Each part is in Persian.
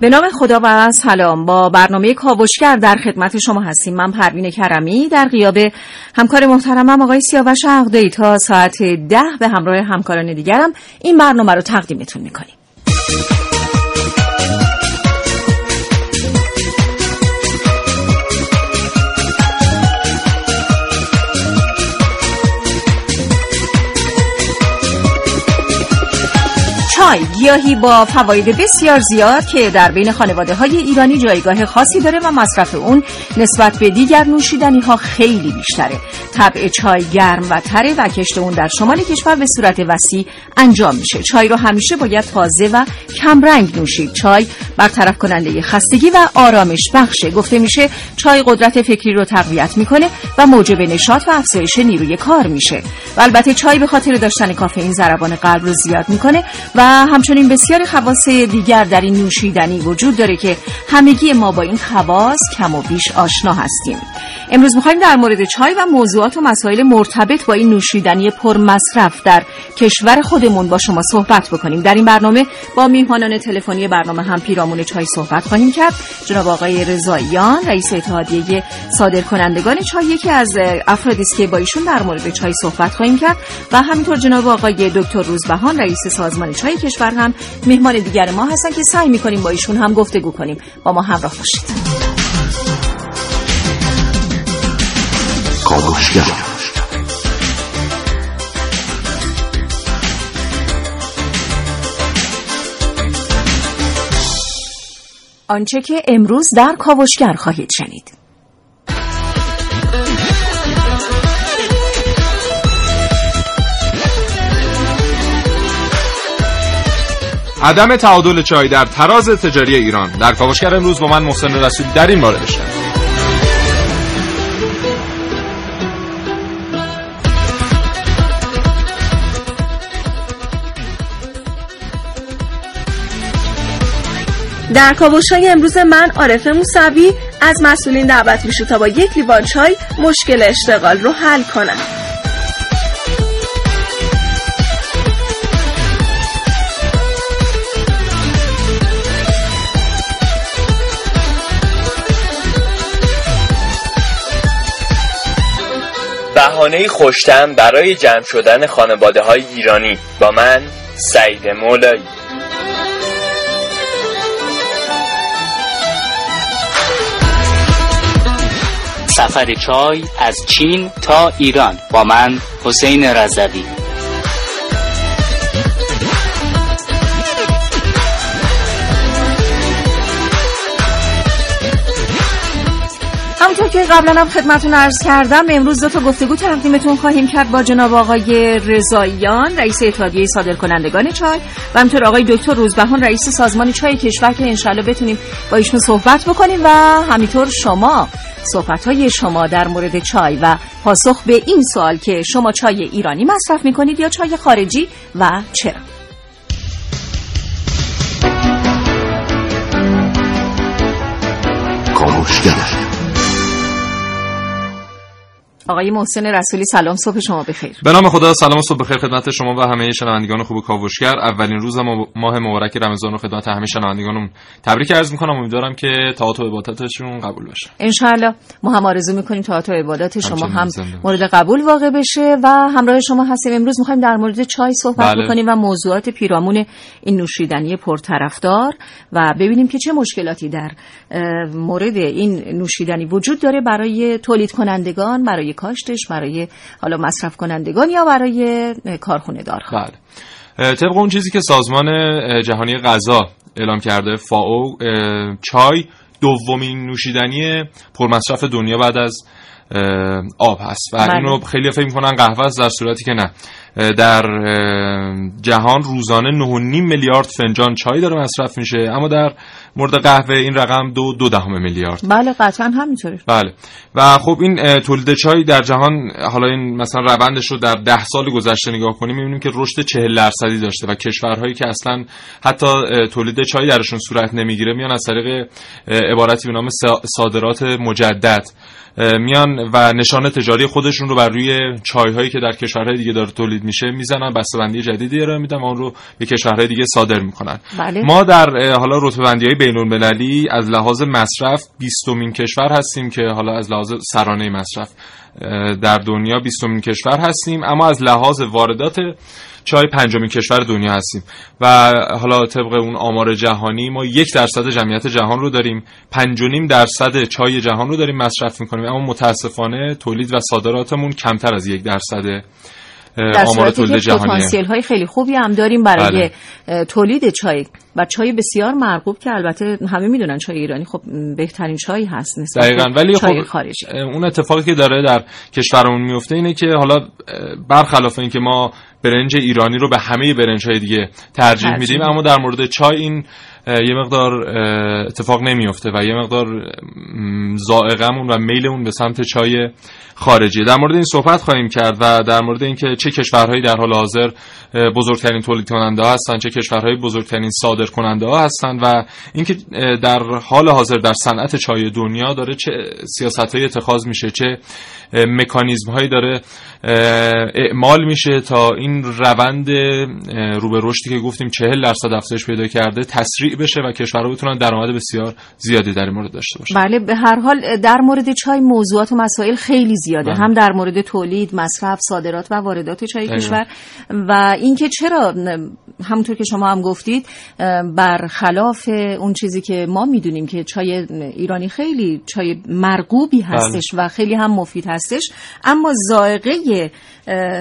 به نام خدا و سلام. با برنامه کاوشگر در خدمت شما هستیم. من پروین کرمی در غیاب همکار محترمم آقای سیاوش عقدی تا ساعت ده به همراه همکاران دیگرم. این برنامه رو تقدیمتون می‌کنیم چای گیاهی با فواید بسیار زیاد که در بین خانواده های ایرانی جایگاه خاصی داره و مصرف اون نسبت به دیگر نوشیدنی ها خیلی بیشتره. طبع چای گرم و تره و کشت اون در شمال کشور به صورت وسیع انجام میشه. چای رو همیشه باید تازه و کمرنگ نوشید. چای برطرف کننده خستگی و آرامش بخشه. گفته میشه چای قدرت فکری رو تقویت می‌کنه و موجب نشاط و افزایش نیروی کار میشه. البته چای به خاطر داشتن کافئین ضربان قلب رو زیاد می‌کنه و همچنین بسیاری خواص دیگر در این نوشیدنی وجود داره که همگی ما با این خواص کم و بیش آشنا هستیم. امروز می‌خوایم در مورد چای و موضوعات و مسائل مرتبط با این نوشیدنی پر مصرف در کشور خودمون با شما صحبت بکنیم. در این برنامه با میهمانان تلفنی برنامه هم پیرامون چای صحبت خواهیم کرد. جناب آقای رضاییان رئیس اتحادیه صادرکنندگان چای یکی از افرادی است که با ایشون در مورد چای صحبت خواهیم کرد. و همینطور جناب آقای دکتر روزبهان رئیس سازمان چای کشور هم مهمان دیگر ما هستن که سعی می‌کنیم با ایشون هم گفتگو کنیم. با ما همراه باشید. آنچه که امروز در کاوشگر خواهید شنید. عدم تعادل چای در تراز تجاری ایران. در کاوشگر امروز با من محسن رسولی در این مورد بشنوید در کاوش های امروز من عارف موسوی از مسئولین دعوت میشه تا با یک لیوان چای مشکل اشتغال رو حل کنم. بهانه خوشتم برای جمع شدن خانواده های ایرانی با من سعید مولایی. سفر چای از چین تا ایران با من حسین رضوی. که قبلا هم خدمتون عرض کردم امروز دو تا گفتگو تقدیمتون خواهیم کرد با جناب آقای رضاییان رئیس اتحادیه صادرکنندگان چای و همینطور آقای دکتر روزبهان رئیس سازمان چای کشور که انشالله بتونیم با ایشون صحبت بکنیم و همینطور شما صحبت های شما در مورد چای و پاسخ به این سوال که شما چای ایرانی مصرف می‌کنید یا چای خارجی و چرا؟ آقای محسن رسولی سلام صبح شما بخیر. به نام خدا سلام و صبح بخیر خدمت شما و همه شنوندگان خوب کاوشگر. اولین روز ماه مبارک رمضان رو خدمت همه شنوندگانم تبریک عرض می‌کنم. امیدوارم که طاعات و عباداتشون قبول بشه ان ما هم آرزو می‌کنیم طاعات و عبادات شما هم مورد قبول واقع بشه و همراه شما هستیم. امروز می‌خوایم در مورد چای صحبت بله. بکنیم و موضوعات پیرامون این نوشیدنی پرطرفدار و ببینیم که چه مشکلاتی در مورد این نوشیدنی وجود داره برای تولید کنندگان برای کاشتش برای حالا مصرف کنندگان یا برای کارخونه دارها. بله. طبق اون چیزی که سازمان جهانی غذا اعلام کرده فاو چای دومین نوشیدنی پرمصرف دنیا بعد از آب هست. و بله. اینو خیلی فکر می‌کنن قهوه است در صورتی که نه. در جهان روزانه 9.5 میلیارد فنجان چای داره مصرف میشه. اما در مورد قهوه این رقم دو دو دهم میلیارد. بله قطعا همینطوره بله. و خب این تولید چای در جهان حالا این مثلا روندش رو در ده سال گذشته نگاه کنیم می‌بینیم که رشد 40 درصدی داشته و کشورهایی که اصلا حتی تولید چای درشون صورت نمی‌گیره میان از طریق عبارتی به نام صادرات مجدد میان و نشان تجاری خودشون رو بر روی چایهایی که در کشورهای دیگه داره تولید میشه می‌زنن بسته‌بندی جدیدی ارائه میدن و اون رو به کشورهای دیگه صادر می‌کنن. بله. ما در حالا رتبه بندی های بین المللی از لحاظ مصرف 20 کشور هستیم که حالا از لحاظ سرانه مصرف در دنیا 20 کشور هستیم اما از لحاظ واردات چای پنجمین کشور دنیا هستیم. و حالا طبق اون آمار جهانی ما یک درصد جمعیت جهان رو داریم پنج و نیم درصد چای جهان رو داریم مصرف می‌کنیم اما متاسفانه تولید و صادراتمون کمتر از یک درصد در آمار تولید جهانی پتانسیل های خیلی خوبی هم داریم برای بله. تولید چای و چای بسیار مرغوب که البته همه می‌دونن چای ایرانی خب بهترین چای هست نسبت دقیقاً ولی چای خب خارجی. اون اتفاقی که داره در کشورمون میفته اینه که حالا برخلاف اینکه ما برنج ایرانی رو به همه برنج های دیگه ترجیح میدیم اما در مورد چای این یه مقدار اتفاق نمیفته و یه مقدار زائقمون و میلمون به سمت چای خارجی. در مورد این صحبت خواهیم کرد و در مورد اینکه چه کشورهایی در حال حاضر بزرگترین تولید کننده ها هستند چه کشورهای بزرگترین صادر کننده ها هستند و اینکه در حال حاضر در صنعت چای دنیا داره چه سیاست های اتخاذ میشه چه مکانیزم هایی داره اعمال میشه تا این روند رو به رشدی که گفتیم 40 درصد افزایش پیدا کرده تسریع بشه و کشورها بتونن درآمد بسیار زیادی در این مورد داشته باشن بله به هر حال در مورد چای موضوعات و مسائل خیلی زیاده بله. هم در مورد تولید مصرف صادرات و واردات چای کشور و اینکه چرا همونطور که شما هم گفتید برخلاف اون چیزی که ما می‌دونیم که چای ایرانی خیلی چای مرغوبی بله. هستش بله. و خیلی هم مفید هستش اما ذائقه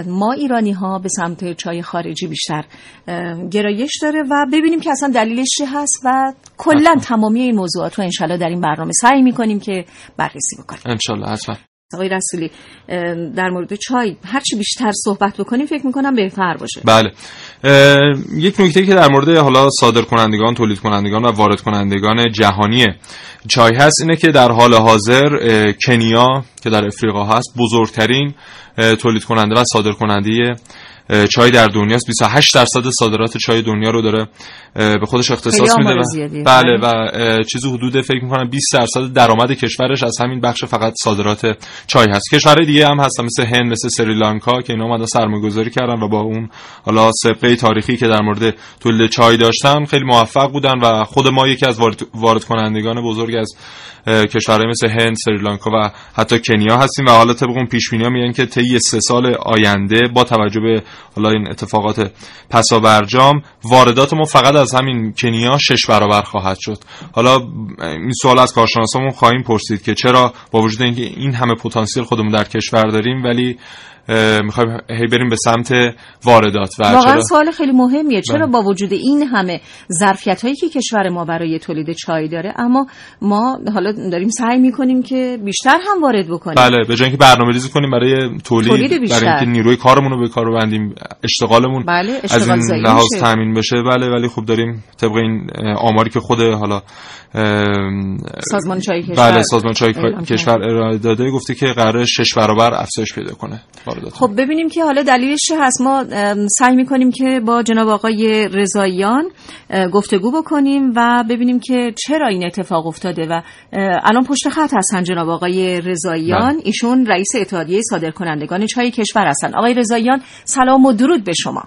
ما ایرانی ها به سمت چای خارجی بیشتر گرایش داره و ببینیم که اصلا دلیلش چه هست و کلا تمامی این موضوعات رو انشالله در این برنامه سعی می‌کنیم که بررسی بکنیم. انشالله حتما. آقای رسولی در مورد چای هرچی بیشتر صحبت بکنیم فکر می‌کنم بهتر باشه. بله. یک نکته که در مورد حالا صادر کنندگان تولید کنندگان و وارد کنندگان جهانی چای هست اینه که در حال حاضر کنیا که در افریقا هست بزرگترین تولید کننده و صادر کننده چای در دنیاست. 28 درصد صادرات چای دنیا رو داره به خودش اختصاص میده بله و چیزی حدود فکر می‌کنم 20 درصد درآمد کشورش از همین بخش فقط صادرات چای هست. کشورهای دیگه هم هستن مثل هند مثل سریلانکا که اینا اومدن سرمایه‌گذاری کردن و با اون حالا سابقه تاریخی که در مورد تولید چای داشتن خیلی موفق بودن و خود ما یکی از وارد کنندگان بزرگ از کشورهای مثل هند، سریلانکا و حتی کنیا هستیم و حالا طبق اون پیش میگن که طی سه سال آینده با توجه به حالا این اتفاقات پسا برجام واردات ما فقط از همین کنیا شش برابر خواهد شد. حالا این سوال از کارشناسامون خواهیم پرسید که چرا با وجود اینکه این همه پتانسیل خودمون در کشور داریم ولی می‌خوایم هی بریم به سمت واردات. و واقعا سوال خیلی مهمیه. چرا بله. با وجود این همه ظرفیت هایی که کشور ما برای تولید چای داره اما ما حالا داریم سعی می‌کنیم که بیشتر هم وارد بکنیم. بله به جای اینکه برنامه‌ریزی کنیم برای تولید, تولید بیشتر. برای اینکه نیروی کارمون رو به کار ببندیم اشتغالمون بله از این لحاظ تامین بشه. بله ولی خوب داریم طبق این آماری که خود حالا سازمان چای کشور. بله سازمان چای کشور ارائه داده. گفته که قرار شش برابر افزایش پیدا کنه. خب ببینیم که حالا دلیلش چه هست. ما سعی می‌کنیم که با جناب آقای رضاییان گفتگو بکنیم و ببینیم که چرا این اتفاق افتاده و الان پشت خط هستن جناب آقای رضاییان. بله. ایشون رئیس اتحادیه صادرکنندگان چای کشور هستن. آقای رضاییان سلام و درود به شما.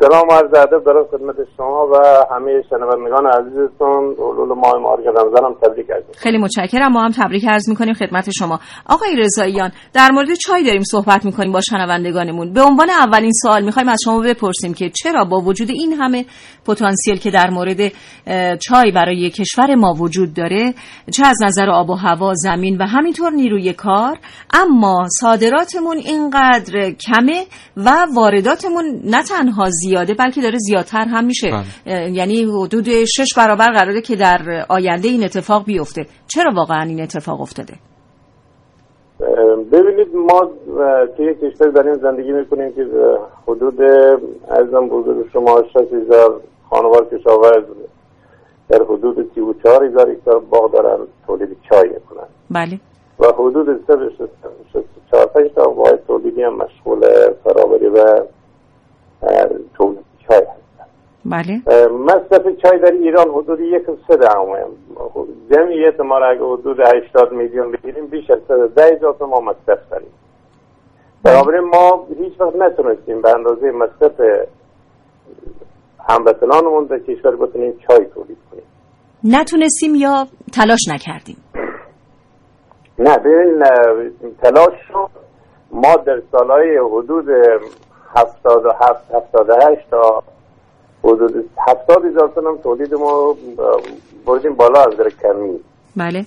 سلام عرض ادب دارم خدمت شما و همه شنوندگان عزیزتون. اولول ماه مارگ رمضان تبریک عرض خیلی متشکرم. ما هم تبریک عرض می‌کنیم خدمت شما. آقای رضاییان در مورد چای داریم صحبت می‌کنیم با شنوندگانمون. به عنوان اولین سوال می‌خوایم از شما بپرسیم که چرا با وجود این همه پتانسیل که در مورد چای برای کشور ما وجود داره چه از نظر آب و هوا زمین و همینطور نیروی کار اما صادراتمون اینقدر کمه و وارداتمون نه تنها زیاده بلکه داره زیادتر هم میشه. بله. یعنی حدود شش برابر قراره که در آینده این اتفاق بیفته. چرا واقعا این اتفاق افتاده؟ ببینید ما توی کشور داریم زندگی می‌کنیم که حدود ازم بزرگ شما 60 هزار خانوار کشاورز در حدود 34 هزار هکتار باغ دارن تولید چای می‌کنن. بله. و حدود 64 تا باید تولیدی هم مشغول فرآوری و تولید چای هستن بله. مصرف چای در ایران حدود یک سه دهم. جمعیت ما را اگه حدود 80 میلیون بگیریم بیش از ده هزار ما مصرف داریم بنابراین ما هیچ وقت نتونستیم به اندازه مصرف هموطنانمون در کشور بتونیم چای تولید کنیم. نتونستیم یا تلاش نکردیم؟ نه ببین تلاش رو ما در سالهای حدود 77 78 تا حدود 70 هزار تن هم تولید ما بردیم بالا از در کمی. بله.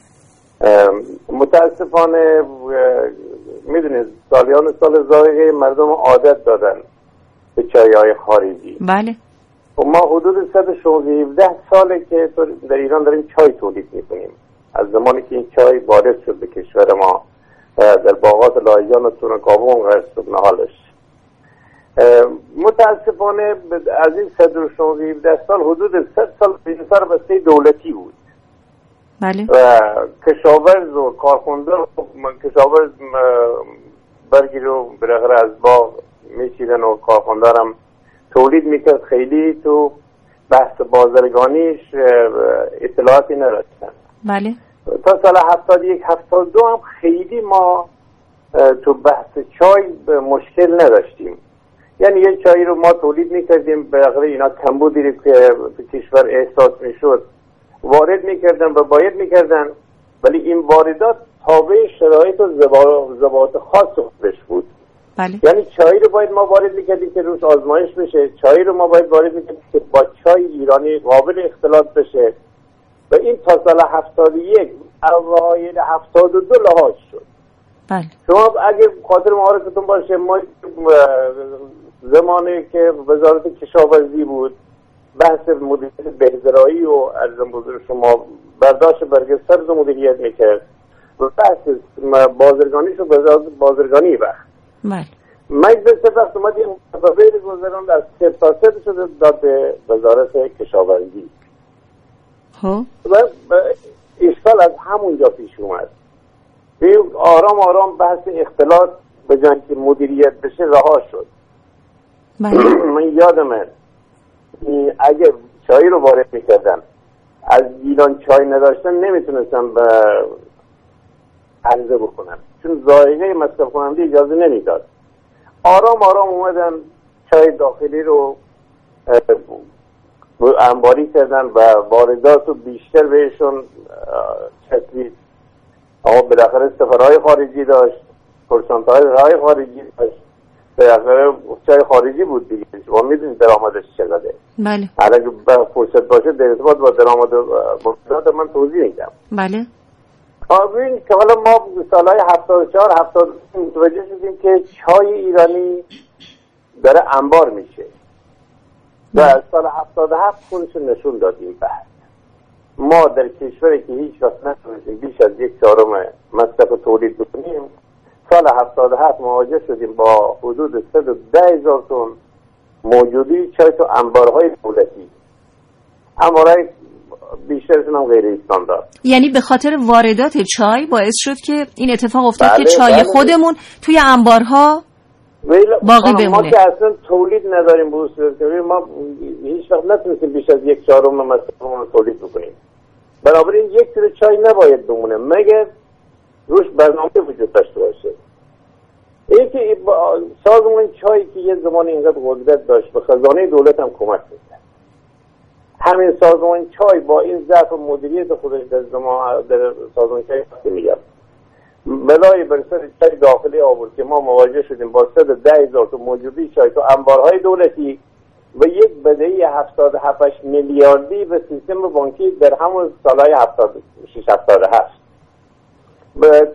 متاسفانه می‌دونید سالیان سال زایقه مردم عادت دادن به چای های خارجی. بله. و ما حدود 117 ساله که در ایران داریم چای تولید می‌کنیم. از زمانی که این چای وارد شد به کشور ما در باغات لایجان و تونکابون قرص شد نهالش. متاسفانه از این 117 سال حدود 100 سال سر بسته دولتی بود. بله. و کشاورز و کارخونده و کشاورز برگی رو بالاخره از باغ میچیدن و کارخوندارم تولید می‌کرد. خیلی تو بحث بازرگانیش اطلاعاتی نداشتن. بله. تا سال هفتاد یک هفتاد دو هم خیلی ما تو بحث چای مشکل نداشتیم. یعنی یه چایی رو ما تولید می‌کردیم بالاخره اینا کمبودی رو که کشور احساس می‌شد. وارد می‌کردن و باید می‌کردن ولی این واردات تابع شرایط و زبات خاص خودش بود. بله. یعنی چای رو باید ما وارد می‌کردیم که روش آزمایش بشه. چای رو ما باید وارد می‌کردیم که با چای ایرانی قابل اختلاط بشه. و این تا سال هفتاد یک اوایل هفتاد و دو لحاظ شد. بله. شما اگه خاطر معارفتون باشه ما زمانی که وزارت کشاورزی بود بحث مدیریت بهزرایی و ارزم بزرگ شما برداشت برگ سبز مدیریت می‌کرد. و بحث بازرگانیش و بازرگانی وقت بله. مجلس وقت اومد یه مصفحه گذران از سه شده داد به وزارت کشاورزی. خب. و اشکال از همونجا پیش اومد. آرام آرام بحث اختلاط به که مدیریت بشه رها شد. من یادمه. اگه چای رو وارد می‌کردن از گیلان چای نداشتن نمی‌تونستن به عرضه بکنن چون زایقه مصرف کننده اجازه نمی‌داد. آرام آرام اومدن چای داخلی رو انباری کردن و واردات رو بیشتر بهشون چسبید اما بالاخره سفرهای خارجی داشت پرسانتهای خارجی داشت. بالاخره چای خارجی بود دیگه. شما می‌دونید درآمدش چقدره. بله. اگه فرصت باشه در ارتباط با درآمد مفیدات من توضیح میدم. بله. ببین که حالا ما سالهای 74 70 متوجه شدیم که چای ایرانی داره انبار میشه. و از سال 77 خودش نشون دادیم بعد. ما در کشوری که هیچ وقت نتونستیم بیش از یک چهارم مصرف تولید بکنیم سال 77 مواجه شدیم با حدود 110 هزار تن موجودی چای تو انبارهای دولتی انبارهای بیشترشون هم غیر استاندارد یعنی به خاطر واردات چای باعث شد که این اتفاق افتاد بله، که چای بله. خودمون توی انبارها باقی خانم، ما بمونه. که اصلا تولید نداریم که ما هیچ وقت نتونستیم بیش از یک چهارم مصرفمون تولید بکنیم بنابراین یک کیلو چای نباید بمونه مگر روش برنامه وجود داشته باشه. یکی سازمان چایی که یه زمان اینقدر قدرت داشت به خزانه دولت هم کمک می‌کرد. همین سازمان چای با این ضعف مدیریت خودش در زمان در سازمان چای میگم بلای بر سر چای داخلی آورد که ما مواجه شدیم با صد ده هزار تو موجودی چای تو انبارهای دولتی. و یک بدهی هفتاد هفتش میلیاردی به سیستم بانکی در همون سالهای هفتاد شیش هفتاد هشت به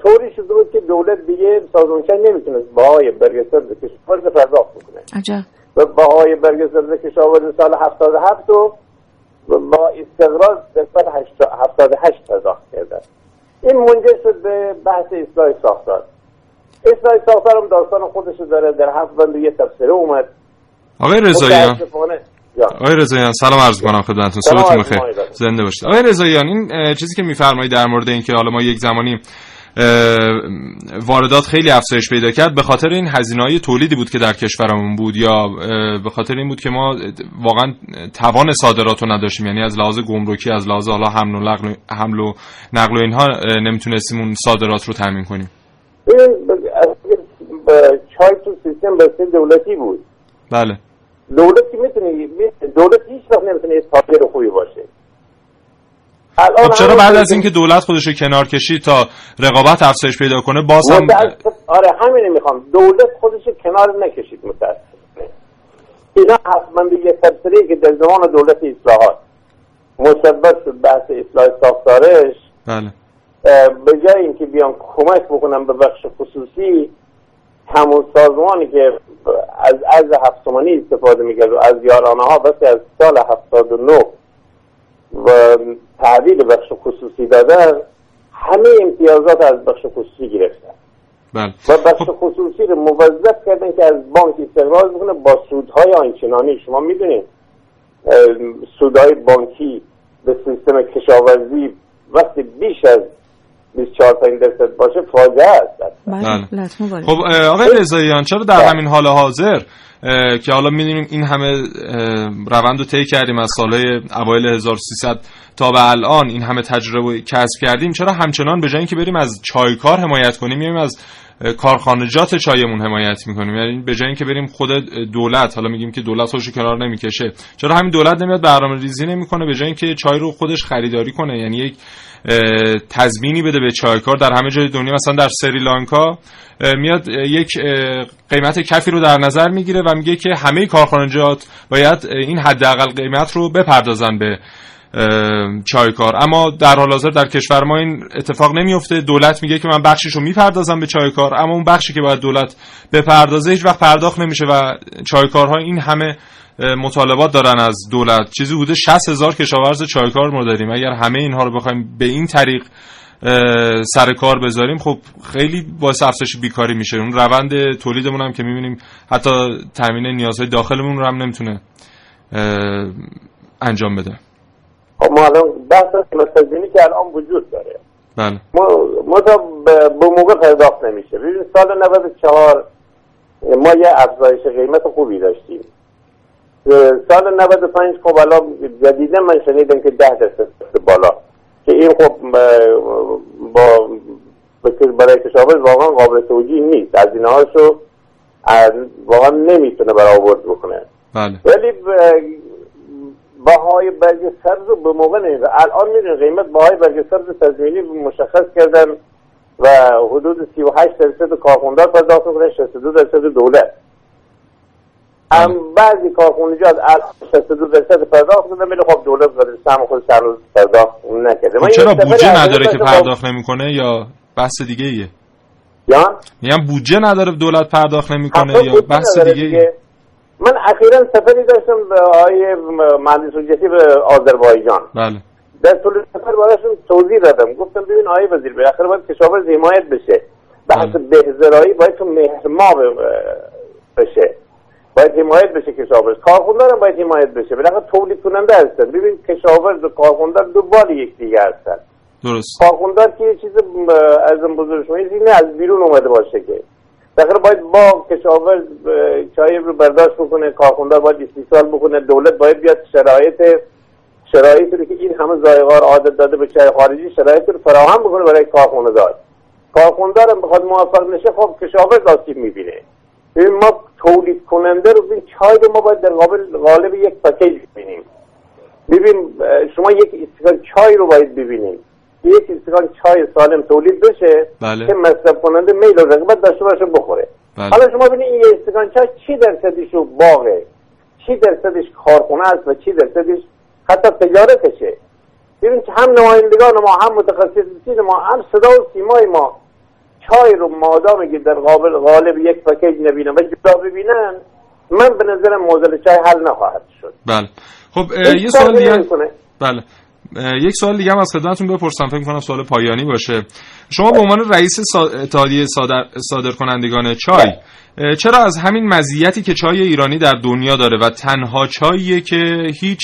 طوری شده بود که دولت دیگه سازمان چای نمی‌تونست بهای برگسرد کشاورز پرداخت بکنه. عجب. و بهای برگسرد کشاورز سال 77 رو با استقرار در سال 78 پرداخت کردن این منجر شد به بحث اصلاح ساختار. اسرائیل ساختر هم داستان خودش داره. در هفت بند یه تفسیره اومد. آقای رضاییان. آقای رضاییان سلام عرض کنم خدمتتون. سلام صبحتون بخیر. زنده باشید. آقای رضاییان این چیزی که میفرمایید در مورد اینکه حالا ما یک زمانی واردات خیلی افزایش پیدا کرد. به خاطر این هزینه های تولیدی بود که در کشورمون بود یا به خاطر این بود که ما واقعا توان صادرات رو نداشتیم. یعنی از لحاظ گمرکی از لحاظ حالا حمل و نقل حمل و نقل و اینها نمی‌تونستیم اون صادرات رو تامین کنیم. چای تو سیستم بسته دولتی بود. بله. دولت که می‌تونه دولت هیچ وقت نمی‌تونه تاجر خوبی باشه. الان خب چرا بعد از اینکه دولت خودش رو کنار کشید تا رقابت افزایش پیدا کنه باز هم آره همینه می‌خوام. دولت خودش کنار نکشید متاسفانه اینا حتما به یه تبصره که در زمان دولت اصلاحات مصبت شد بحث اصلاح ساختارش بله. به جای اینکه بیان کمک بکنن به بخش خصوصی همون سازمانی که از از هفتمانی استفاده می‌کرد و از یارانه ها بس از سال 79 و تحویل بخش خصوصی دادن همه امتیازات از بخش خصوصی گرفتن. بله. و بخش خصوصی رو موظف کردن که از بانک استقراض بکنه با سودهای آنچنانی. شما می‌دونید سودهای بانکی به سیستم کشاورزی وقتی بیش از 24 5 درصد باشه فاجعه است. بله. بله. خب آقای رضاییان چرا در همین حال حاضر؟ که حالا می‌دونیم این همه روند رو طی کردیم از سالهای اوایل 1300 تا به الان این همه تجربه کسب کردیم. چرا همچنان به جای اینکه بریم از چایکار حمایت کنیم میایم از کارخانجات چایمون حمایت می‌کنیم. یعنی به جای اینکه بریم خود دولت حالا میگیم که دولت خودش کنار نمی‌کشه. چرا همین دولت نمیاد برنامه ریزی نمی‌کنه؟ به جای اینکه چای رو خودش خریداری کنه. یعنی یک تضمینی بده به چایکار. در همه جای دنیا مثلا در سریلانکا میاد یک قیمت کفی رو در نظر می‌گیره و میگه که همه کارخانجات باید این حداقل قیمت رو بپردازن به چایکار اما در حال حاضر در کشور ما این اتفاق نمیفته دولت میگه که من بخشش رو می‌پردازم به چایکار اما اون بخشی که باید دولت بپردازه هیچ وقت پرداخت نمیشه و چایکارها این همه مطالبات دارن از دولت. چیزی بوده 60 هزار کشاورز چایکار ما داریم. اگر همه اینها رو بخوایم به این طریق سر کار بذاریم خب خیلی باعث افزایش بیکاری میشه. اون روند تولیدمون هم که می‌بینیم حتی تامین نیازهای داخلمون رو هم نمی‌تونه انجام بده. خب ما الان بحث قیمت که الان وجود داره. بله. ما به موقع پرداخت نمیشه. ببین سال 94 ما یه افزایش قیمت خوبی داشتیم. سال 95 خب الان جدیدا من شنیدم که 10 درصد بالا. که این خب با برای کشاورز واقعا قابل توجیه نیست. هزینه هاشو واقعا نمی‌تونه برآورد بکنه. بله. ولی بهای برگ سبز رو به موقع نمیده الان می‌دونی قیمت بهای برگ سبز تضمینی مشخص کردن و حدود 38 درصد کارخوندار پرداخت می‌کنه 62 درصد دولت. هم بعضی کارخونجات الان 62 درصد پرداخت می‌کنه ولی خب دولت برای سهم خود سر روز پرداخت نکرده. خب من یه چرا بودجه از نداره این که پرداخت نمی‌کنه یا بحث دیگه ایه جان میگم بودجه نداره دولت پرداخت نمی‌کنه یا بحث دیگه دیگه. من اخیرا سفری داشتم به آقای مهندس حجتی به آذربایجان. بله. در طول سفر براشون توضیح دادم. گفتم ببین آقای وزیر بالاخره باید کشاورز حمایت بشه. بحث بله. بهزرایی باید تو مهرما بشه. باید حمایت بشه کشاورز. کارخوندار هم باید حمایت بشه. بالاخره تولید کننده هستن. ببین کشاورز و کارخوندار دو بال یکدیگه هستن. درست. کارخوندار که یه چیز از بزرگ شما یه چیزی نه از بیرون اومده باشه که. بالاخره باید با کشاورز چای رو برداشت بکنه کارخوندار باید استیصال بکنه دولت باید بیاد شرایط شرایطی رو که این همه ذائقه‌ها عادت داده به چای خارجی شرایط رو فراهم بکنه برای کارخوندار کارخوندار هم بخواد موفق نشه خب کشاورز آسیب می‌بینه. ببین ما تولید کننده رو ببین چای رو ما باید در قابل غالب یک پکیج ببینیم. ببین شما یک استکان چای رو باید ببینیم یک استکان چای سالم تولید بشه بله. که مصرف کننده میل و رغبت داشته باشه بخوره بله. حالا شما ببینید این استکان چای چی درصدش باغه چی درصدش کارخونه است و چی درصدش حتی تجارتشه ببین که هم نمایندگان ما هم متخصصین ما هم صدا و سیمای ما چای رو مادامی که در قابل غالب یک پکیج نبینن و جدا ببینن من به نظرم موزل چای حل نخواهد شد بله خب یه سوال دیگه. بله یک سوال دیگه هم از خدمتتون بپرسم. فکر کنم سوال پایانی باشه. شما به عنوان رئیس اتحادیه صادر, صادر کنندگان چای چرا از همین مزیتی که چای ایرانی در دنیا داره و تنها چاییه که هیچ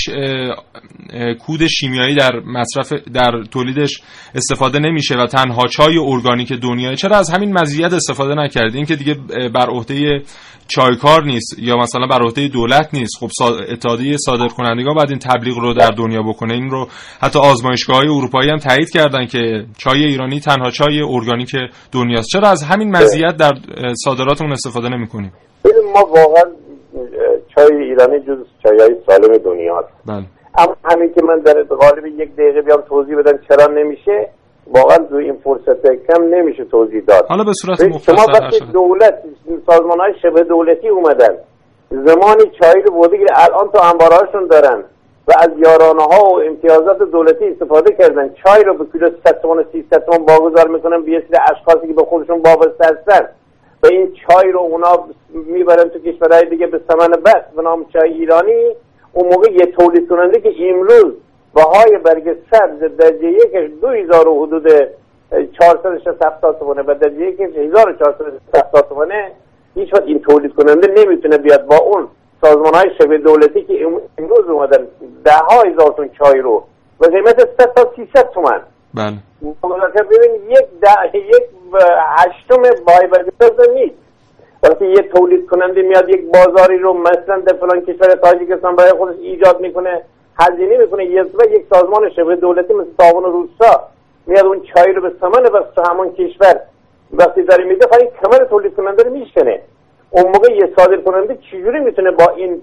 کود شیمیایی در مصرف در تولیدش استفاده نمیشه و تنها چای ارگانیک دنیا چرا از همین مزیت استفاده نکردین که دیگه بر عهده چایکار نیست یا مثلا بر عهده دولت نیست. خب اتحادیه صادر کنندگان باید این تبلیغ رو در دنیا بکنه. این رو حتی آزمایشگاه های اروپایی هم تایید کردن که چای ایرانی تنها چای ارگانیک دنیاست. چرا از همین مزیت در صادراتمون استفاده نمی‌کنیم؟ ما واقعا چای ایرانی جز چای سالم دنیاست. بله. اما همین که من در قالب یک دقیقه بیام توضیح بدم چرا نمیشه واقعا دو این فرصت کم نمیشه توضیح داد. حالا به صورت شما وقتی دولت سازمان های شبه دولتی اومدن زمانی چای رو بوده الان تو انبارهاشون دارن. و از یارانه ها و امتیازات دولتی استفاده کردن. چای رو به کیلو 100 تومن 300 تومن باگذار می‌کنن به سری اشخاصی که به خودشون وابسته هستن. و این چای رو اونا می‌برن تو کشورهای دیگه به ثمن بس به نام چای ایرانی. اون موقع یه تولید کننده که امروز بهای برگ سبز درجه یکش دو هزار و حدود 470 تومنه و درجه یکش 1470 تومنه هیچ وقت این تولید کننده نمی‌تونه بیاد با اون. سازمان های شبه دولتی که امروز اومدن ده ها هزار چای رو و قیمت 100 تا 300 تومن. بله. ببین یک ده یک هشتم بای نیست. وقتی یه تولید کننده میاد یک بازاری رو مثلا در فلان کشور تاجیکستان برای خودش ایجاد می‌کنه هزینه می‌کنه یه یک سازمان شبه دولتی مثل تاون روستا میاد اون چای رو به ثمن بس تو همون کشور وقتی داره میده خواهی کمر تولید کننده رو میشکنه. اون موقع یه صادر کننده چجوری می‌تونه با این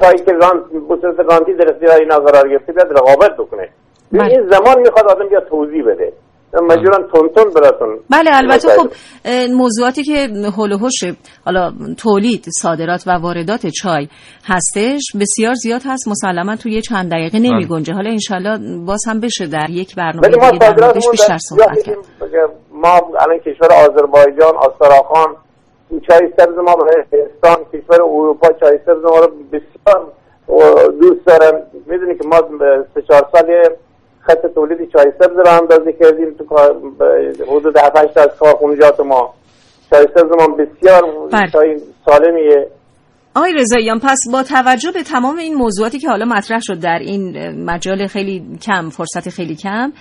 چای که رانت بصورت رانتی در اختیار اینا قرار گرفته بیاد رقابت بکنه این زمان می‌خواد آدم بیاد توضیح بده براتون بله البته خب موضوعاتی که هول حالا تولید صادرات و واردات چای هستش بسیار زیاد هست مسلما توی چند دقیقه نمی گنجه حالا انشالله باز هم بشه در یک برنامه دیگه بیشتر صحبت کرد ما الان کشور آذربایجان آستراخان چای سبز ما هندوستان کشور اروپا چای سبز ما رو بسیار دوست دارن می‌دونی که ما سه چهار سال خط تولید چای سبز رو اندازه کردیم تو حدود 7 8 از کارخونجات ما. چای سبز ما بسیار بله. چای سالمیه. آقای رضاییان پس با توجه به تمام این موضوعاتی که حالا مطرح شد در این مجال خیلی کم فرصت خیلی کم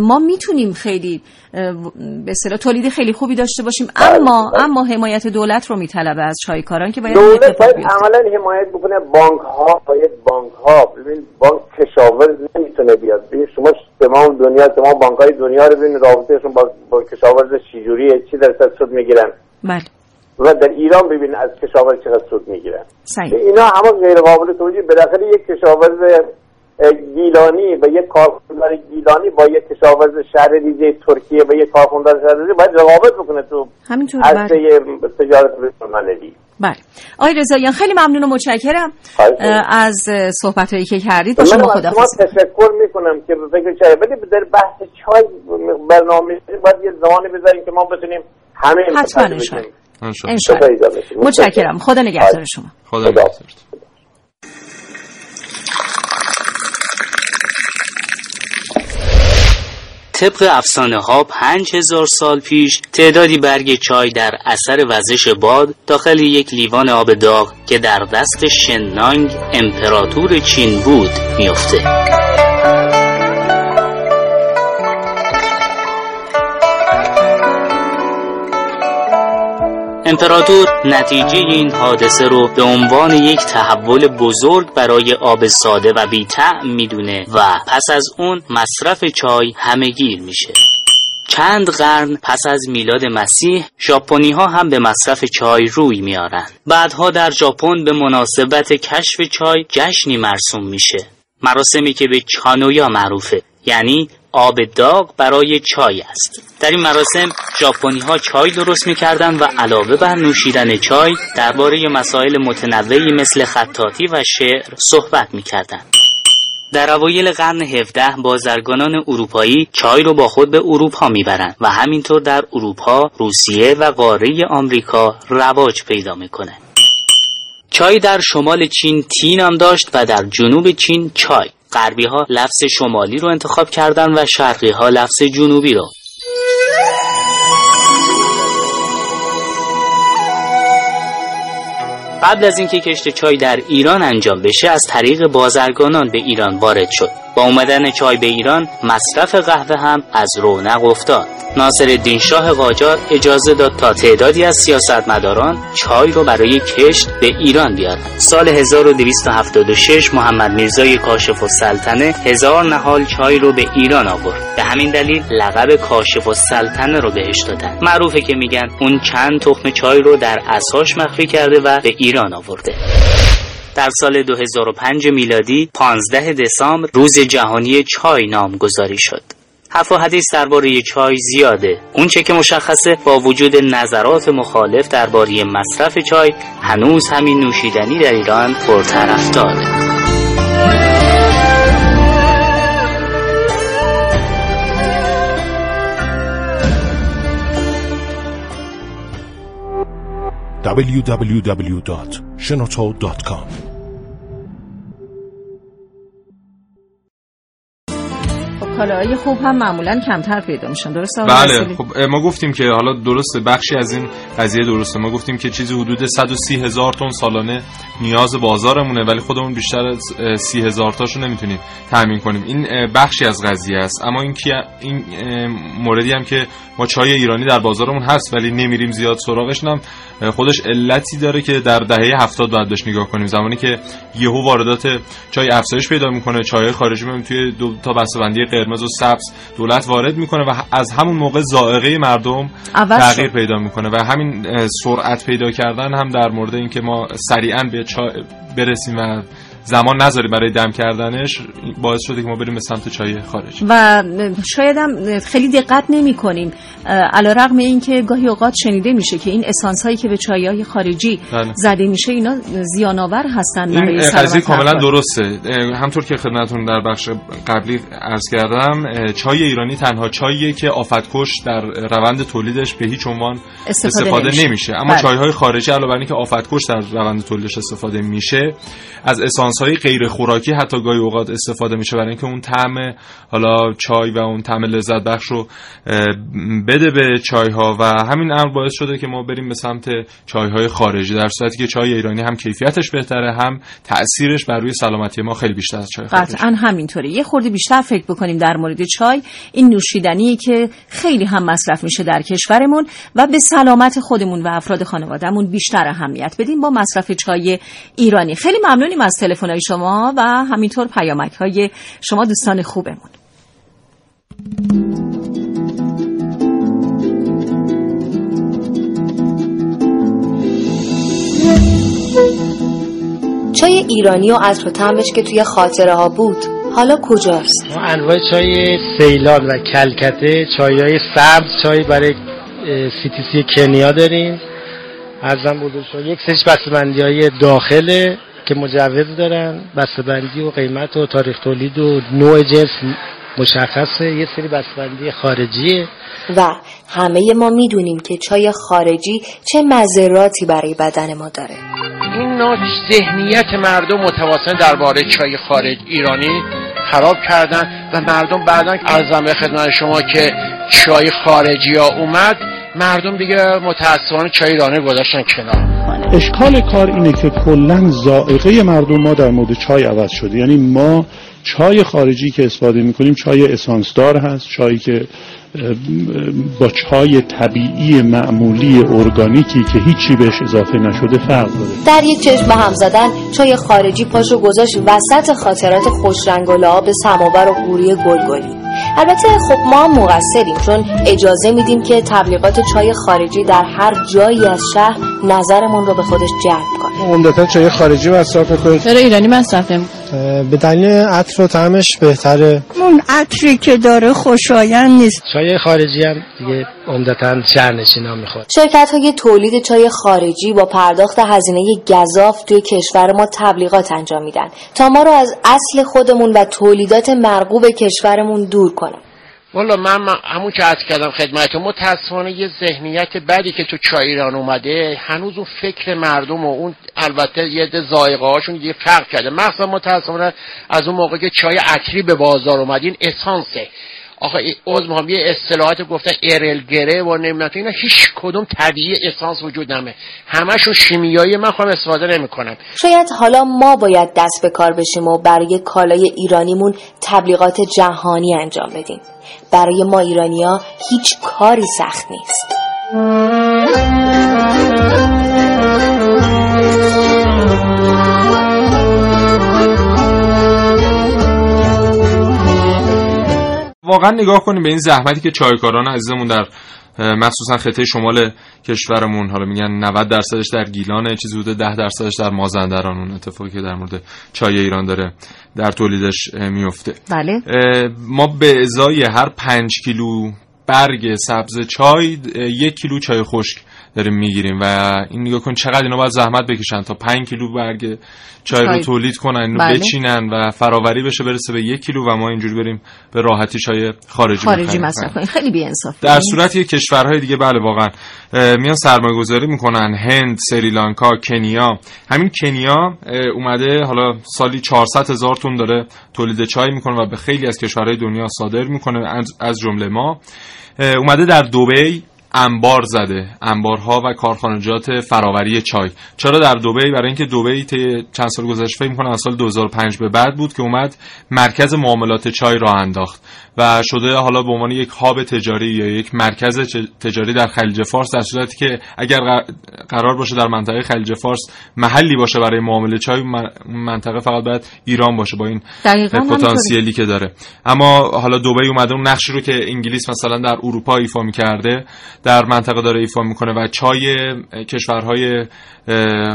ما می‌تونیم خیلی به اصطلاح تولید خیلی خوبی داشته باشیم بله، اما بله. اما حمایت دولت رو میطلبه از چایکاران که باید دولت باید عملا حمایت بکنه. بانک ها باید بانک ها ببین بانک کشاورز نمی‌تونه بیاد. ببین شما تمام دنیا تمام بانک های دنیا رو ببین رابطهشون با, با کشاورز چجوریه چی درصد سود می‌گیرن. بله. و در ایران ببین از کشاورز چقدر سود می‌گیرن. اینا همه غیر قابل توجیه بالاخره یک کشاورز گیلانی و یک کارخوندار گیلانی با یک کشاورز شهر ریزه ترکیه و یک کارخوندار شهر ریزه باید رقابت بکنه تو همینطور عرصه تجارت بین‌المللی بله. آقای رضاییان خیلی ممنون و متشکرم از صحبت هایی که کردید. با من شما از خدا شما تشکر می‌کنم که به فکر چای ولی در بحث چای برنامه باید یه زمانی بذاریم که ما بتونیم همه حتما. انشاءالله. متشکرم. خدا نگهدار شما. خدا نگهدارت. طبق افسانه ها پنج هزار سال پیش تعدادی برگ چای در اثر وزش باد داخل یک لیوان آب داغ که در دست شننانگ امپراتور چین بود میفته امپراتور نتیجه این حادثه رو به عنوان یک تحول بزرگ برای آب ساده و بی می‌دونه و پس از اون مصرف چای همهگیر میشه. چند قرن پس از میلاد مسیح ژاپنی ها هم به مصرف چای روی میارن بعدها در ژاپن به مناسبت کشف چای جشنی مرسوم میشه. مراسمی که به چانویا معروفه یعنی آب داغ برای چای است. در این مراسم ژاپنی ها چای درست می‌کردند و علاوه بر نوشیدن چای درباره مسائل متنوعی مثل خطاطی و شعر صحبت می‌کردند. در اوایل قرن 17 بازرگانان اروپایی چای رو با خود به اروپا می‌برند و همینطور در اروپا، روسیه و قاره آمریکا رواج پیدا می‌کنه. چای در شمال چین تی نام داشت و در جنوب چین چای. غربی ها لفظ شمالی رو انتخاب کردن و شرقی ها لفظ جنوبی رو. قبل از اینکه کشت چای در ایران انجام بشه از طریق بازرگانان به ایران وارد شد. با اومدن چای به ایران مصرف قهوه هم از رونق افتاد. ناصر الدین شاه قاجار اجازه داد تا تعدادی از سیاستمداران چای رو برای کشت به ایران بیارن. سال 1276 محمد میرزای کاشف السلطنه هزار نهال چای رو به ایران آورد. به همین دلیل لقب کاشف السلطنه رو بهش دادن. معروفه که میگن اون چند تخم چای رو در اساش مخفی کرده و به ایران آورده. در سال 2005 میلادی 15 دسامبر روز جهانی چای نامگذاری شد. حرف و حدیث درباره چای زیاده. اونچه که مشخصه با وجود نظرات مخالف درباره مصرف چای هنوز همین نوشیدنی در ایران پرطرفداره www.shenoto.com کالاهای خوب هم معمولا کمتر پیدا میشن. درسته؟ بله خب ما گفتیم که حالا درسته بخشی از این قضیه درسته. ما گفتیم که چیزی حدود 130 هزار تن سالانه نیاز بازارمونه ولی خودمون بیشتر از 30 هزار تاشو نمی‌تونیم تامین کنیم. این بخشی از قضیه است. اما این این موردی هم که ما چای ایرانی در بازارمون هست ولی نمیریم زیاد سراغش. هم خودش علتی داره که در دهه 70 بعد بهش نگاه کنیم. زمانی که یهو واردات چای افزایش پیدا می‌کنه چای خارجی میون توی دو تا بسته‌بندی قرمز و سبز دولت وارد می‌کنه و از همون موقع ذائقه مردم تغییر پیدا می‌کنه و همین سرعت پیدا کردن هم در مورد اینکه ما سریعا به چای برسیم و زمان نذاری برای دم کردنش باعث شده که ما بریم به سمت چای خارج و شاید هم خیلی دقت نمی کنیم علا رقم این که گاهی اوقات شنیده میشه که این اسانس هایی که به چای های خارجی بله. زده میشه اینا زیانآور هستن این قضیه کاملا درسته همطور که خدمتون در بخش قبلی عرض کردم چای ایرانی تنها چاییه که آفتکش در روند تولیدش به هیچ عنوان استفاده, استفاده نمیشه. نمیشه. اما بله. چای های خارجی علاوه بر اینکه آفتکش در روند تولیدش استفاده میشه از اسانس های غیر خوراکی حتی گاهی اوقات استفاده میشه برای اینکه اون طعم حالا چای و اون طعم لذت بخش رو بده به چای ها و همین امر باعث شده که ما بریم به سمت چای های خارجی در صورتی که چای ایرانی هم کیفیتش بهتره هم تاثیرش بر روی سلامتی ما خیلی بیشتر از چای خارجی. قطعا همینطوره. یه خورده بیشتر فکر بکنیم در مورد چای. این نوشیدنی که خیلی هم مصرف میشه در کشورمون و به سلامت خودمون و افراد خانوادهمون بیشتر اهمیت بدیم با مصرف چای ایرانی. خیلی ممنونیم از تلفن های شما و همینطور پیامک های شما دوستان خوبمون چای ایرانی و عطر و طعمش که توی خاطره ها بود حالا کجاست؟ ما انواع چای سیلان و کلکته چای های سبز چای برای سی کنیا داریم ارزم بوده یک سش بسته‌بندی های داخله که مجوز دارن بسته‌بندی و قیمت و تاریخ تولید و نوع جنس مشخصه. یه سری بسته‌بندی خارجیه. و همه ما می‌دونیم که چای خارجی چه مذراتی برای بدن ما داره. این نوع ذهنیت مردم متواصل درباره چای خارج ایرانی خراب کردن و مردم بعدا ارزم به خدمت شما که چای خارجی ها اومد مردم دیگه متاسفانه چای ایرانی گذاشتن کنار. اشکال کار اینه که کلا ذائقه مردم ما در مورد چای عوض شده. یعنی ما چای خارجی که استفاده می‌کنیم چای اسانسدار هست چایی که با چای طبیعی معمولی ارگانیکی که هیچی بهش اضافه نشده فرق داره. در یک چشم هم زدن چای خارجی پاشو گذاشت وسط خاطرات خوشرنگ و لعاب سماور و قوری گلگلی. البته خب ما مقصریم چون اجازه میدیم که تبلیغات چای خارجی در هر جایی از شهر نظرمون رو به خودش جلب کنه عمدتا چای خارجی مصرف می‌کنید. چرا ایرانی مصرف به دلیل عطر و طعمش بهتره. اون عطری که داره خوشایند نیست. چای خارجی هم دیگه عمدتا شهرنشینا می‌خواد شرکت های تولید چای خارجی با پرداخت هزینه گذاف توی کشور ما تبلیغات انجام میدن. تا ما رو از اصل خودمون و تولیدات مرغوب کشورمون دور کنن. والا من, همون که عرض کردم خدمتتون متاسفانه یه ذهنیت بدی که تو چای ایران اومده هنوز اون فکر مردم و اون البته یه ده زایقه هاشون یه فرق کرده. مثلا متاسفانه از اون موقع که چای عطری به بازار اومدین اسانسه آخه عضو هم یه اصطلاحات گفتن ارلگره و نمی‌دونم اینا. هیچ کدوم طبیعی اسانس وجود نمه. همشون شیمیایی من خواهم استفاده نمی‌کنم. شاید حالا ما باید دست به کار بشیم و برای کالای ایرانیمون تبلیغات جهانی انجام بدیم. برای ما ایرانیا هیچ کاری سخت نیست. واقعا نگاه کنیم به این زحمتی که چایکاران عزیزمون در مخصوصا خطه شمال کشورمون حالا میگن 90 درصدش در گیلانه چیزی بوده 10 درصدش در مازندران اون اتفاقی که در مورد چای ایران داره در تولیدش میفته. بله. ما به ازای هر 5 کیلو برگ سبز چای یک کیلو چای خشک داریم می‌گیریم و این نگاه کن چقدر اینا باید زحمت بکشن تا 5 کیلو برگ چای رو تولید کنن اینو بله. بچینن و فراوری بشه برسه به یک کیلو و ما اینجوری بریم به راحتی چای خارجی خارجی. مصرف کنیم. خیلی بی‌انصافی. در صورتی که کشورهای دیگه بله واقعا. میان سرمایه گذاری می‌کنن. هند سریلانکا کنیا. همین کنیا اومده حالا سالی 400 هزار تن داره تولید چای می‌کنه و به خیلی از کشورهای دنیا صادر می‌کنه از- جمله ما. اومده در دبی. انبار زده. انبارها و کارخانجات فراوری چای. چرا در دبی؟ برای اینکه دبی طی چند سال گذشته فکر می‌کنم از سال 2005 به بعد بود که اومد مرکز معاملات چای راه انداخت و شده حالا به عنوان یک هاب تجاری یا یک مرکز تجاری در خلیج فارس در صورتی که اگر قرار باشه در منطقه خلیج فارس محلی باشه برای معامله چای منطقه فقط باید ایران باشه با این. پتانسیلی که داره. اما حالا دبی اومده اون نقشی رو که انگلیس مثلا در اروپا ایفا می‌کرده در منطقه داره ایفا می‌کنه و چای کشورهای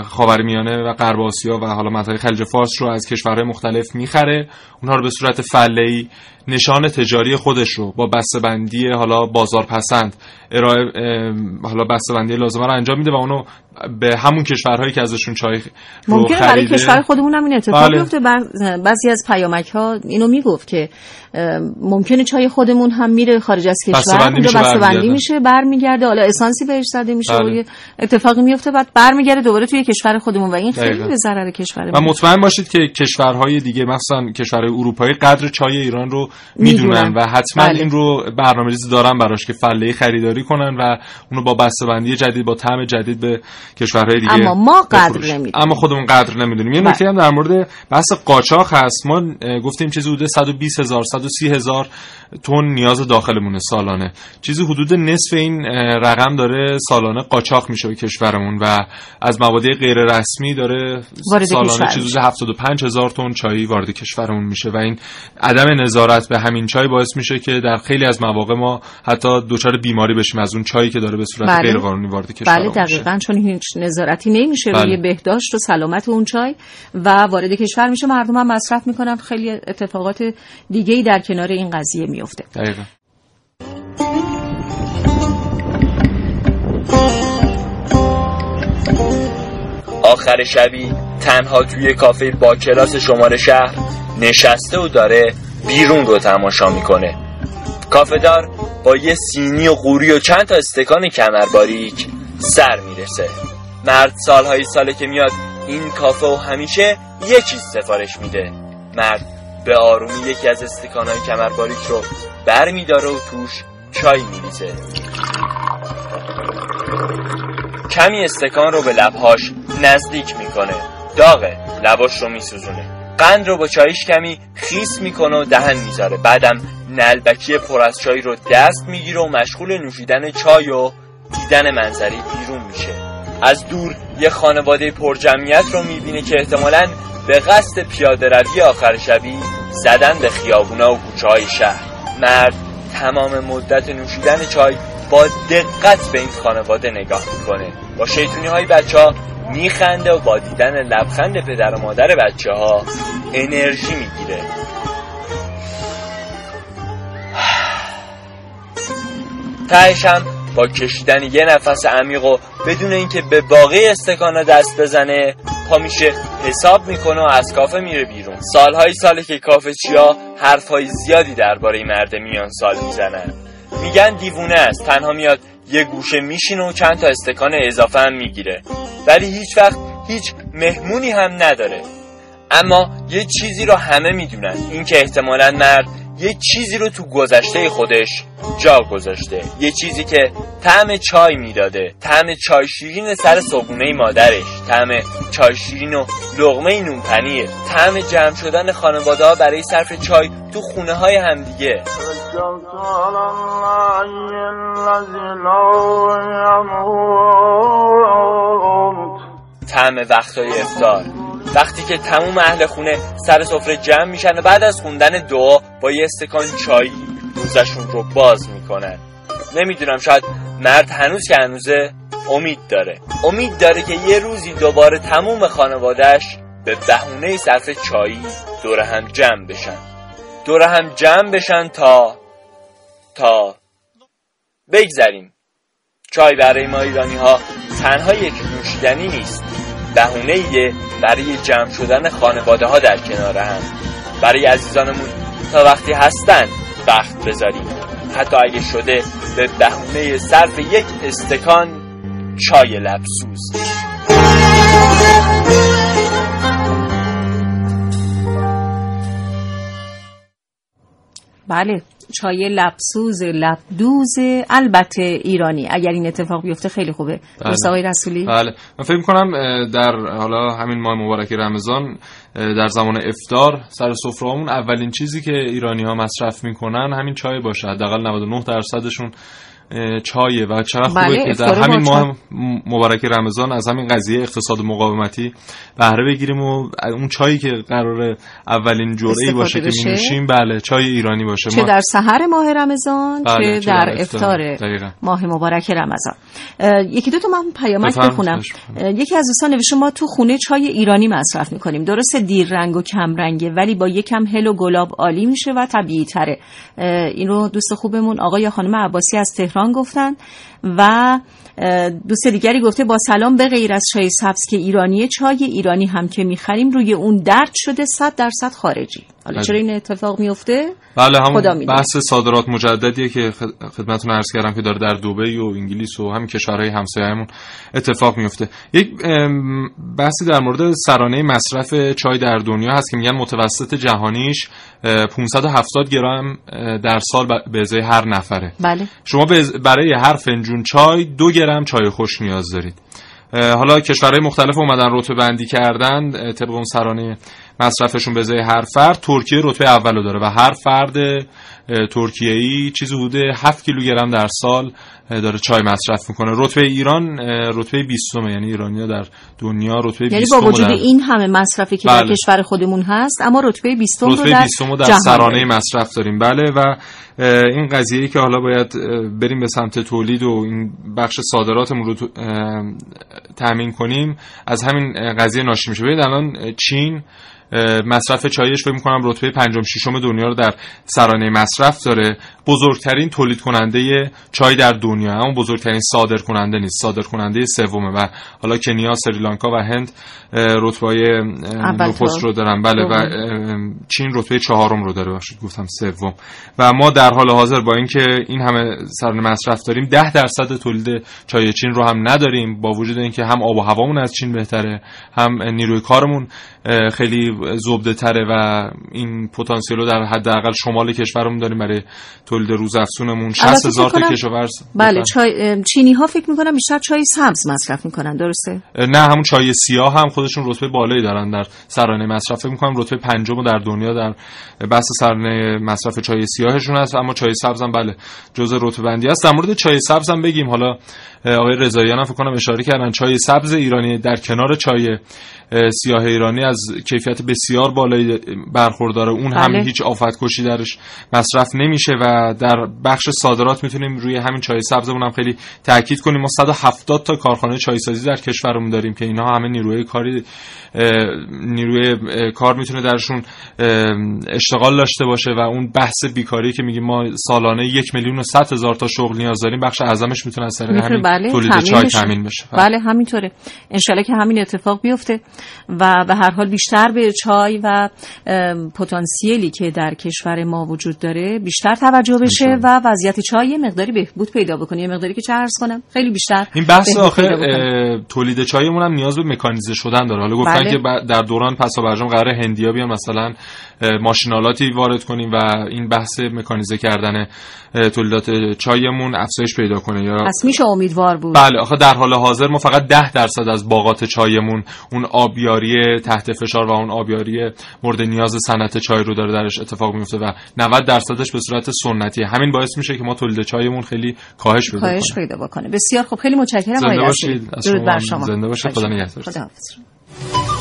خاورمیانه و غرب آسیا و حالا منطقه خلیج فارس رو از کشورهای مختلف می‌خره. اونها رو به صورت فله نشان تجاری خودش رو با بسته‌بندی حالا بازارپسند ارائه اه، حالا بسته‌بندی لازمه رو انجام میده و اونو به همون کشورهایی که ازشون چای رو ممکنه برای کشور خودمون هم این اتفاق بله. بیفته بعض- بعضی از پیامک ها اینو می‌گفت که ممکنه چای خودمون هم میره خارج از کشور اونجا میشه، بسته‌بندی برمیگرده. میشه برمیگرده حالا اسانسی بهش زده میشه بله. و اتفاقی میفته بعد برمیگرده دوباره توی کشور خودمون و این خیلی دقیقاً. به ضرر کشور و مطمئن باشید که کشورهای دیگه مثلا کشورهای اروپایی قدر چای ایران رو می‌دونن. و حتما بله. این رو برنامه‌ریزی دارن براش که فله خریداری کنن و اونو با بسته‌بندی جدید با طعم جدید به کشورهای دیگه اما ما قدر. نمی‌دونیم. اما خودمون قدر نمی‌دونیم یه بله. نکته هم در مورد بحث قاچاق هست ما گفتیم چیزی حدود 120 هزار 130 هزار تن نیاز داخلمونه سالانه چیزی حدود نصف این رقم داره سالانه قاچاق میشه به کشورمون و از موادی غیر رسمی داره سالانه چیزی میشه. 75 هزار تن چای وارد کشورمون میشه و این عدم نظارت به همین چای باعث میشه که در خیلی از مواقع ما حتی دچار بیماری بشیم از اون چایی که داره به صورت بله. غیر قانونی وارد کشورمون بله میشه. دقیقا چون هیچ نظارتی نمیشه بله. روی بهداشت و سلامت اون چای و وارد کشور میشه. مردم هم مصرف می‌کنن. خیلی اتفاقات دیگه ای در کنار این قضیه میفته دقیقا. آخر شبی تنها توی کافه با کلاس شماره شهر نشسته و داره بیرون رو تماشا می‌کنه. کافه دار با یه سینی و قوری و چند تا استکان کمر باریک سر می‌رسه. مرد سالهای ساله که میاد این کافه و همیشه یه چیز سفارش میده. مرد به آرومی یکی از استکانهای کمر باریک رو بر میداره و توش چای میریزه. کمی استکان رو به لبهاش نزدیک می‌کنه. داغه لباش رو میسوزونه. قند رو با چایش کمی خیس می‌کنه و دهن می‌ذاره. بعدم نلبکی پر از چای رو دست می‌گیره و مشغول نوشیدن چای و دیدن منظری بیرون میشه. از دور یه خانواده پرجمعیت رو می‌بینه که احتمالاً به قصد پیاده روی آخر شبی زدن به خیابونا و کوچه های شهر. مرد تمام مدت نوشیدن چای با دقت به این خانواده نگاه می‌کنه. با شیطونی های بچه ها میخنده و با دیدن لبخند پدر و مادر بچه ها انرژی می‌گیره. تهش با کشیدن یه نفس عمیق و بدون اینکه به باقی استکانا دست بزنه پا میشه حساب می‌کنه و از کافه میره بیرون. سالهای ساله که کافه چیا حرفهای زیادی درباره مرد میان سال می‌زنن. میگن دیوونه است تنها میاد یه گوشه میشینه و چند تا استکان اضافه هم می‌گیره. ولی هیچ وقت هیچ مهمونی هم نداره. اما یه چیزی رو همه می‌دونن. اینکه احتمالا مرد یه چیزی رو تو گذشته خودش جا گذاشته. یه چیزی که طعم چای می‌داده. طعم چای شیرین سر صبحونه مادرش. طعم چای شیرین و لغمه نونپنیه. طعم جمع شدن خانواده ها برای صرف چای تو خونه های همدیگه طعم وقتای افتار وقتی که تموم اهل خونه سر سفره جمع میشن و بعد از خوندن دعا با یه استکان چای روزشون رو باز می‌کنن. نمی‌دونم شاید مرد هنوز که هنوزه امید داره. امید داره که یه روزی دوباره تموم خانوادهش به بهونه صرف چایی دور هم جمع بشن. دور هم جمع بشن تا تا بگذریم. چای برای ما ایرانی ها تنها یک نوشیدنی نیست بهونه ایه برای جمع شدن خانواده ها در کنار هم. برای عزیزانمون تا وقتی هستن وقت بذاریم. حتی اگه شده به بهونه صرف یک استکان چای لبسوز. بله. چای لبسوز لبدوز. البته ایرانی اگر این اتفاق بیفته خیلی خوبه. درست آقای رسولی؟ بله. من فکر کنم در حالا همین ماه مبارک رمضان در زمان افتار سر سفره‌مون اولین چیزی که ایرانی ها مصرف می‌کنن همین چای باشه. حداقل 99 درصدشون چایه و چرا خوبه بله، که در همین ماه مبارک رمضان از همین قضیه اقتصاد مقاومتی بهره بگیریم و اون چایی که قرار اولین جرعه‌ای باشه که می نوشیم بله چای ایرانی باشه. چه. در سحر ماه رمضان بله، چه در دقیقا. ماه مبارک رمضان. یکی دو تا من پیامک بخونم. یکی از دوستان نوشته ما تو خونه چای ایرانی مصرف می‌کنیم. درست دیر رنگ و کم رنگه ولی با یکم هل و گلاب عالی میشه و طبیعی تره این رو دوست خوبمون آقای خانم عباسی از تهران گفتن و دوست دیگری گفته با سلام به غیر از چای سبز که ایرانیه چای ایرانی هم که می‌خریم روی اون درد شده صد درصد خارجی حالا بله. چرا این اتفاق میفته بله خدا همون. بحث صادرات مجددیه که خد- خدمتتون عرض کردم که داره در دبی و انگلیس و همین کشورهای همسایه‌مون اتفاق میفته یک بحثی در مورد سرانه مصرف چای در دنیا هست که میگن متوسط جهانیش 570 گرم در سال به ازای هر نفره. بله. شما برای هر فنجون چای دو گرم چای خوش نیاز دارید. حالا کشورهای مختلف اومدن رتبه بندی کردن طبق اون سرانه مصرفشون به ازای هر فرد ترکیه رتبه اولو داره و هر فرد ترکیه ای چیزی حدود 7 کیلوگرم در سال داره چای مصرف می‌کنه رتبه ایران رتبه 20 یعنی ایرانیا در دنیا رتبه 20 یعنی با وجود این همه مصرفی که در بله. کشور خودمون هست اما رتبه 20 رو در 20 رو در جهان سرانه. مصرف داریم بله و این قضیه که حالا باید بریم به سمت تولید و این بخش صادراتمون رو تامین کنیم از همین قضیه ناشی میشه. ببینید الان چین مصرف چایش فکر می‌کنم رتبه پنجم ششم دنیا رو در سرانه مصرف داره. بزرگترین تولید کننده چای در دنیا اما بزرگترین صادر کننده نیست صادر کننده سومه. و حالا کنیا سریلانکا و هند اول نخست. رو دارن. بله و چین رتبه چهارم رو داره. باشید گفتم سوم. و ما در حال حاضر با اینکه این همه سرانه مصرف داریم ده درصد تولید چای چین رو هم نداریم با وجود اینکه هم آب و هوامون از چین بهتره هم نیروی کارمون خیلی زبده تره و این پتانسیل رو در حداقل شمال کشورمون داریم برای تولید روزافزونمون 60 البته هزار تا کشاورز. بله چای چینی ها فکر می‌کنم بیشتر چای سبز مصرف می‌کنن درسته؟ نه همون چای سیاه هم خودشون رتبه بالایی دارن در سرانه مصرف. فکر می‌کنم رتبه پنجم در دنیا در بحث سرانه مصرف چای سیاهشون هست. اما چای سبز هم بله جزء رتبه بندی است. در مورد چای سبز هم بگیم. حالا آقای رضاییان هم فکر کنم اشاره کردن. چای سبز ایرانی در کنار چای سیاه ایرانی از کیفیت بسیار بالایی برخورداره. اون هم بله. هیچ آفت کشی درش مصرف نمیشه و در بخش صادرات می‌تونیم روی همین چای سبزمون هم خیلی تاکید کنیم. ما 170 تا کارخانه چای سازی در کشورمون داریم که اینها همه نیروی کاری نیروی کار می‌تونه درشون اشتغال داشته باشه و اون بحث بیکاری که میگیم ما سالانه یک میلیون و صد هزار تا شغل نیاز داریم بخش اعظمش می‌تونه از طریق همین بله، تولید تامین چای. تامین بشه. بله همینطوره. انشالله که همین اتفاق بیفته. و به هر حال بیشتر به چای و پتانسیلی که در کشور ما وجود داره بیشتر توجه بشه و وضعیت چای یه مقداری بهبود پیدا بکنه یه مقداری که چه عرض کنم خیلی بیشتر این بحث آخر تولید چایمون هم نیاز به مکانیزه شدن داره. حالا گفتن بله. که در دوران پس و برجام قرار هندیا بیان مثلا ماشینالاتی وارد کنیم و این بحث مکانیزه کردن تولیدات چایمون افزایش پیدا کنه یا پس میشه امیدوار بود؟ بله آخه در حال حاضر ما فقط ده درصد از باغات چایمون اون آبیاری تحت فشار و اون آبیاری مورد نیاز صنعت چای رو داره درش اتفاق میفته و 90 درصدش به صورت سنتیه. همین باعث میشه که ما تولید چایمون خیلی کاهش پیدا کاهش پیدا بکنه. بسیار خوب. خیلی متشکرم زنده آقای درود شما بر شما. زنده باشید. خدا خواهش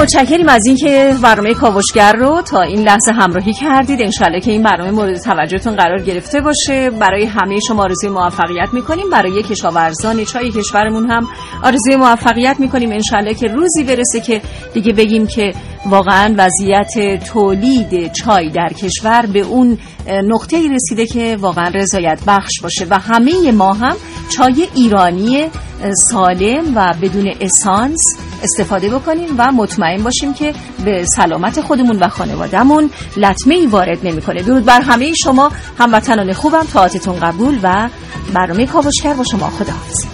متشکریم از اینکه برنامه کاوشگر رو تا این لحظه همراهی کردید. انشالله که این برنامه مورد توجهتون قرار گرفته باشه. برای همه شما آرزوی موفقیت می‌کنیم. برای کشاورزان چای کشورمون هم آرزوی موفقیت می‌کنیم. انشالله که روزی برسه که دیگه بگیم که واقعا وضعیت تولید چای در کشور به اون نقطه ای رسیده که واقعا رضایت بخش باشه. و همه ما هم چای ایرانی سالم و بدون اسانس استفاده بکنیم و مطمئن باشیم که به سلامت خودمون و خانوادهمون لطمه ای وارد نمی‌کنه. درود بر همه شما. هموطنان خوبم. تاعتتون قبول و برنامه کاوشگر با شما. خداحافظ.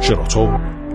شراطو